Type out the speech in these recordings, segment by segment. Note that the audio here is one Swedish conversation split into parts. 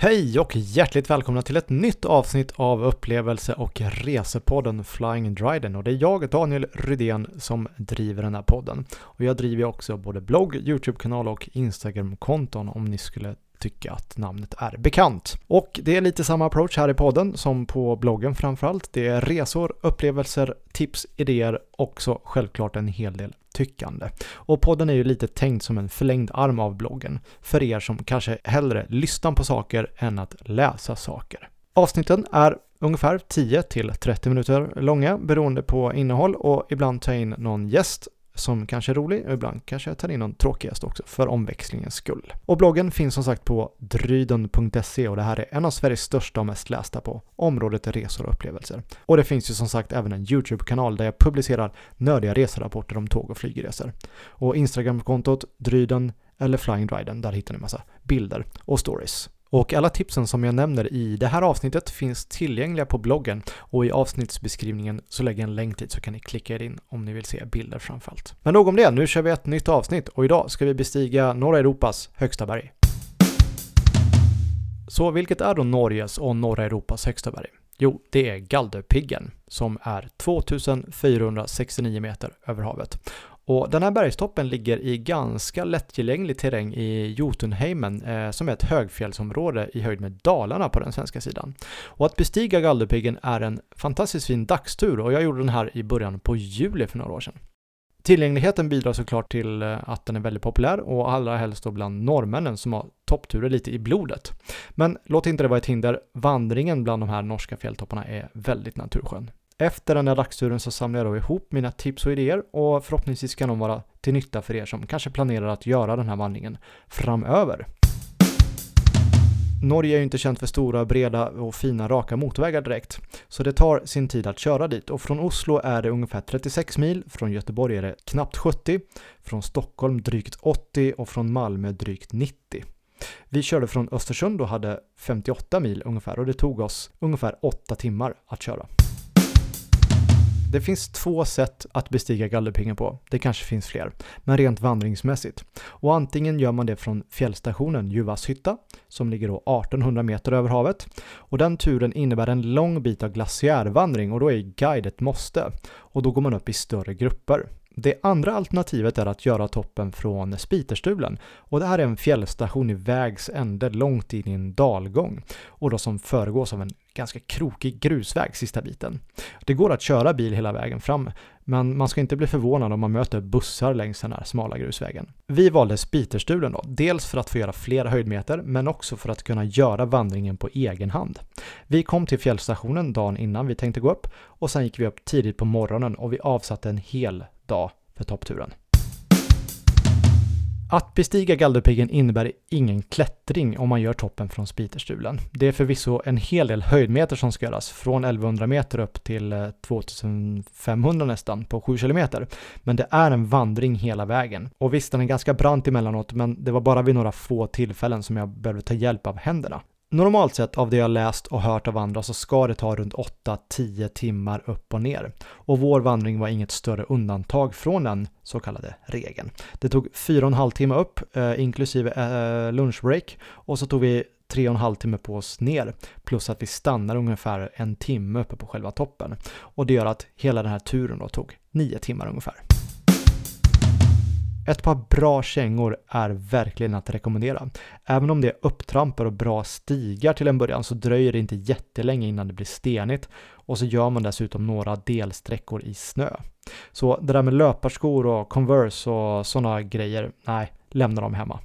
Hej och hjärtligt välkomna till ett nytt avsnitt av upplevelse och resepodden Flying Dryden och det är jag, Daniel Rydén, som driver den här podden. Och jag driver också både blogg, YouTube-kanal och Instagram-konton om ni skulle tycka att namnet är bekant. Och det är lite samma approach här i podden som på bloggen framförallt. Det är resor, upplevelser, tips, idéer och så självklart en hel del tyckande. Och podden är ju lite tänkt som en förlängd arm av bloggen för er som kanske hellre lyssnar på saker än att läsa saker. Avsnitten är ungefär 10 till 30 minuter långa beroende på innehåll och ibland tar jag in någon gäst som kanske är rolig och ibland kanske jag tar in någon tråkigast också för omväxlingens skull. Och bloggen finns som sagt på dryden.se och det här är en av Sveriges största och mest lästa på området resor och upplevelser. Och det finns ju som sagt även en YouTube-kanal där jag publicerar nördiga reserapporter om tåg och flygresor. Och Instagram-kontot dryden eller Flying Dryden, där hittar ni massa bilder och stories. Och alla tipsen som jag nämner i det här avsnittet finns tillgängliga på bloggen och i avsnittsbeskrivningen så lägger jag en länk dit så kan ni klicka er in om ni vill se bilder framförallt. Men nog om det, nu kör vi ett nytt avsnitt och idag ska vi bestiga norra Europas högsta berg. Så vilket är då Norges och norra Europas högsta berg? Jo, det är Galdhöpiggen som är 2469 meter över havet. Och den här bergstoppen ligger i ganska lättillgänglig terräng i Jotunheimen eh, som är ett högfjällsområde i höjd med Dalarna på den svenska sidan. Och att bestiga Galdhöpiggen är en fantastiskt fin dagstur och jag gjorde den här i början på juli för några år sedan. Tillgängligheten bidrar såklart till eh, att den är väldigt populär och allra helst då bland norrmännen som har toppturer lite i blodet. Men låt inte det vara ett hinder, vandringen bland de här norska fjälltopparna är väldigt naturskön. Efter den här dagsturen så samlar jag då ihop mina tips och idéer och förhoppningsvis kan de vara till nytta för er som kanske planerar att göra den här vandringen framöver. Norge är ju inte känt för stora, breda och fina raka motorvägar direkt, så det tar sin tid att köra dit och från Oslo är det ungefär 36 mil, från Göteborg är det knappt 70, från Stockholm drygt 80 och från Malmö drygt 90. Vi körde från Östersund och hade 58 mil ungefär och det tog oss ungefär 8 timmar att köra. Det finns två sätt att bestiga Galdhöpingen på. Det kanske finns fler, men rent vandringsmässigt. Och antingen gör man det från fjällstationen Juvashytta, som ligger då 1800 meter över havet. Och den turen innebär en lång bit av glaciärvandring och då är guide ett måste. Och då går man upp i större grupper. Det andra alternativet är att göra toppen från Spiterstulen och det här är en fjällstation i vägs ände långt in i en dalgång och då som föregås av en ganska krokig grusväg sista biten. Det går att köra bil hela vägen fram, men man ska inte bli förvånad om man möter bussar längs den här smala grusvägen. Vi valde Spiterstulen då, dels för att få göra flera höjdmeter, men också för att kunna göra vandringen på egen hand. Vi kom till fjällstationen dagen innan vi tänkte gå upp och sen gick vi upp tidigt på morgonen och vi avsatte en hel dag för toppturen. Att bestiga Galdhöpiggen innebär ingen klättring om man gör toppen från Spiterstulen. Det är förvisso en hel del höjdmeter som ska göras, från 1100 meter upp till eh, 2500 nästan på 7 kilometer. Men det är en vandring hela vägen. Och visst, den är ganska brant emellanåt, men det var bara vid några få tillfällen som jag behövde ta hjälp av händerna. Normalt sett av det jag läst och hört av andra så ska det ta runt 8-10 timmar upp och ner. Och vår vandring var inget större undantag från den så kallade regeln. Det tog 4,5 timmar upp eh, inklusive eh, lunchbreak och så tog vi tre och en halv timme på oss ner plus att vi stannar ungefär en timme uppe på själva toppen. Och det gör att hela den här turen då tog 9 timmar ungefär. Ett par bra kängor är verkligen att rekommendera. Även om det är upptrampar och bra stigar till en början så dröjer det inte jättelänge innan det blir stenigt och så gör man dessutom några delsträckor i snö. Så det där med löparskor och Converse och sådana grejer, nej, lämna dem hemma.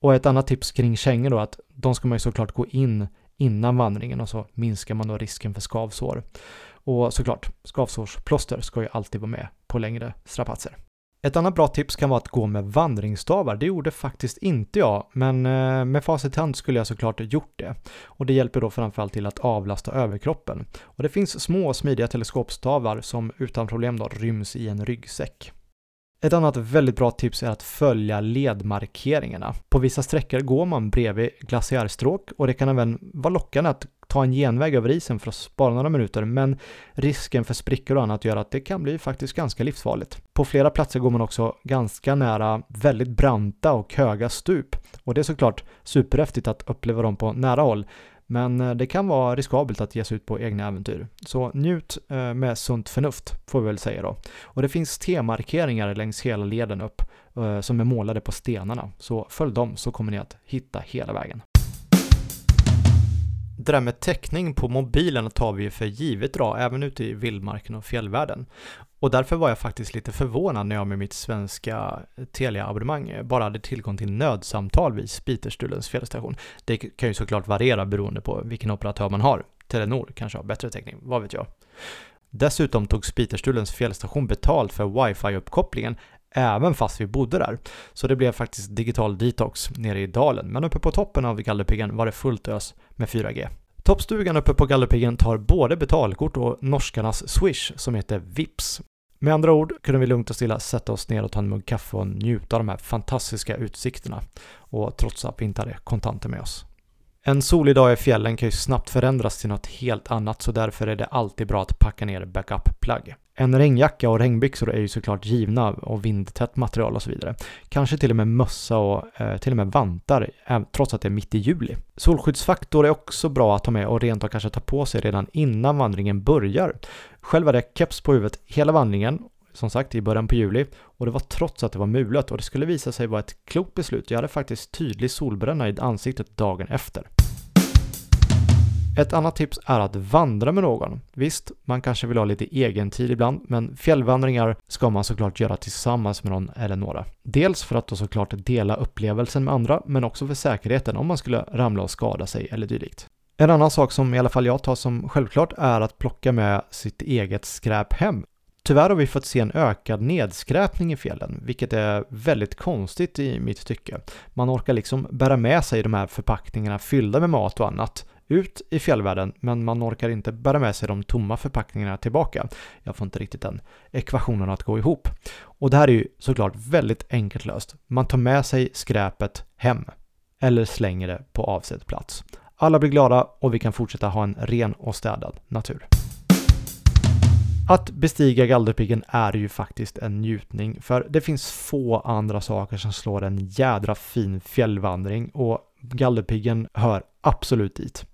Och ett annat tips kring kängor då att de ska man ju såklart gå in innan vandringen och så minskar man då risken för skavsår. Och såklart, skavsårsplåster ska ju alltid vara med på längre strapatser. Ett annat bra tips kan vara att gå med vandringsstavar. Det gjorde faktiskt inte jag, men eh, med facit i hand skulle jag såklart gjort det. Och det hjälper då framförallt till att avlasta överkroppen. Och det finns små smidiga teleskopstavar som utan problem då ryms i en ryggsäck. Ett annat väldigt bra tips är att följa ledmarkeringarna. På vissa sträckor går man bredvid glaciärstråk och det kan även vara lockande att ta en genväg över isen för att spara några minuter, men risken för sprickor och annat gör att det kan bli faktiskt ganska livsfarligt. På flera platser går man också ganska nära väldigt branta och höga stup och det är såklart superhäftigt att uppleva dem på nära håll, men eh, det kan vara riskabelt att ge sig ut på egna äventyr. Så njut eh, med sunt förnuft, får vi väl säga då. Och det finns T-markeringar längs hela leden upp eh, som är målade på stenarna. Så följ dem så kommer ni att hitta hela vägen. Det där med täckning på mobilen tar vi ju för givet idag, även ute i vildmarken och fjällvärlden. Och därför var jag faktiskt lite förvånad när jag med mitt svenska Telia-abonnemang bara hade tillgång till nödsamtal vid Spiterstulens fjällstation. Det kan ju såklart variera beroende på vilken operatör man har. Telenor kanske har bättre täckning, vad vet jag. Dessutom tog Spiterstulens fjällstation betalt för wifi-uppkopplingen även fast vi bodde där. Så det blev faktiskt digital detox nere i dalen, men uppe på toppen av Galdhöpiggen var det fullt ös med 4G. Toppstugan uppe på Galdhöpiggen tar både betalkort och norskarnas Swish som heter Vips. Med andra ord kunde vi lugnt och stilla sätta oss ner och ta en mugg kaffe och njuta av de här fantastiska utsikterna. Och trots att vi inte hade kontanter med oss. En solig dag i fjällen kan ju snabbt förändras till något helt annat så därför är det alltid bra att packa ner backup-plagg. En regnjacka och regnbyxor är ju såklart givna och vindtätt material och så vidare. Kanske till och med mössa och eh, till och med vantar, trots att det är mitt i juli. Solskyddsfaktor är också bra att ha med och rent av kanske ta på sig redan innan vandringen börjar. Själv hade jag keps på huvudet hela vandringen som sagt i början på juli och det var trots att det var mulet och det skulle visa sig vara ett klokt beslut. Jag hade faktiskt tydlig solbränna i ansiktet dagen efter. Ett annat tips är att vandra med någon. Visst, man kanske vill ha lite egen tid ibland, men fjällvandringar ska man såklart göra tillsammans med någon eller några. Dels för att då såklart dela upplevelsen med andra, men också för säkerheten om man skulle ramla och skada sig eller dylikt. En annan sak som i alla fall jag tar som självklart är att plocka med sitt eget skräp hem. Tyvärr har vi fått se en ökad nedskräpning i fjällen, vilket är väldigt konstigt i mitt tycke. Man orkar liksom bära med sig de här förpackningarna fyllda med mat och annat ut i fjällvärlden, men man orkar inte bära med sig de tomma förpackningarna tillbaka. Jag får inte riktigt den ekvationen att gå ihop. Och det här är ju såklart väldigt enkelt löst. Man tar med sig skräpet hem eller slänger det på avsedd plats. Alla blir glada och vi kan fortsätta ha en ren och städad natur. Att bestiga Galdhöpiggen är ju faktiskt en njutning, för det finns få andra saker som slår en jädra fin fjällvandring och Galdhöpiggen hör absolut dit.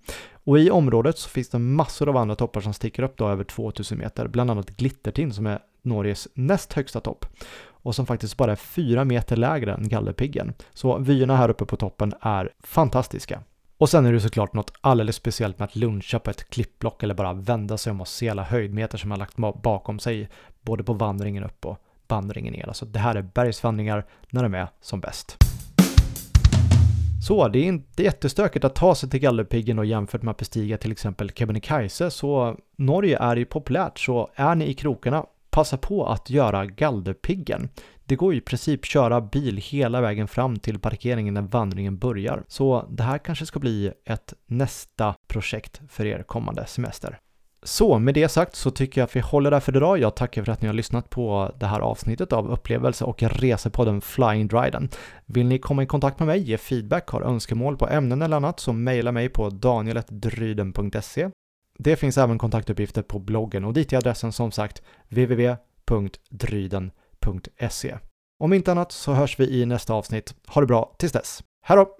Och i området så finns det massor av andra toppar som sticker upp då över 2000 meter, bland annat Glittertind som är Norges näst högsta topp och som faktiskt bara är fyra meter lägre än Galdhöpiggen. Så vyerna här uppe på toppen är fantastiska. Och sen är det såklart något alldeles speciellt med att luncha på ett klippblock eller bara vända sig om och se alla höjdmeter som man lagt bakom sig, både på vandringen upp och vandringen ner. Alltså det här är bergsvandringar när de är som bäst. Så det är inte jättestökigt att ta sig till Galdhöpiggen och jämfört med att bestiga till exempel Kebnekaise så Norge är ju populärt så är ni i krokarna passa på att göra Galdhöpiggen. Det går ju i princip köra bil hela vägen fram till parkeringen när vandringen börjar. Så det här kanske ska bli ett nästa projekt för er kommande semester. Så med det sagt så tycker jag att vi håller där för idag. Jag tackar för att ni har lyssnat på det här avsnittet av upplevelse och resepodden Flying Dryden. Vill ni komma i kontakt med mig, ge feedback, har önskemål på ämnen eller annat så mejla mig på danieletdryden.se. Det finns även kontaktuppgifter på bloggen och dit är adressen som sagt www.dryden.se. Om inte annat så hörs vi i nästa avsnitt. Ha det bra tills dess. Hej då!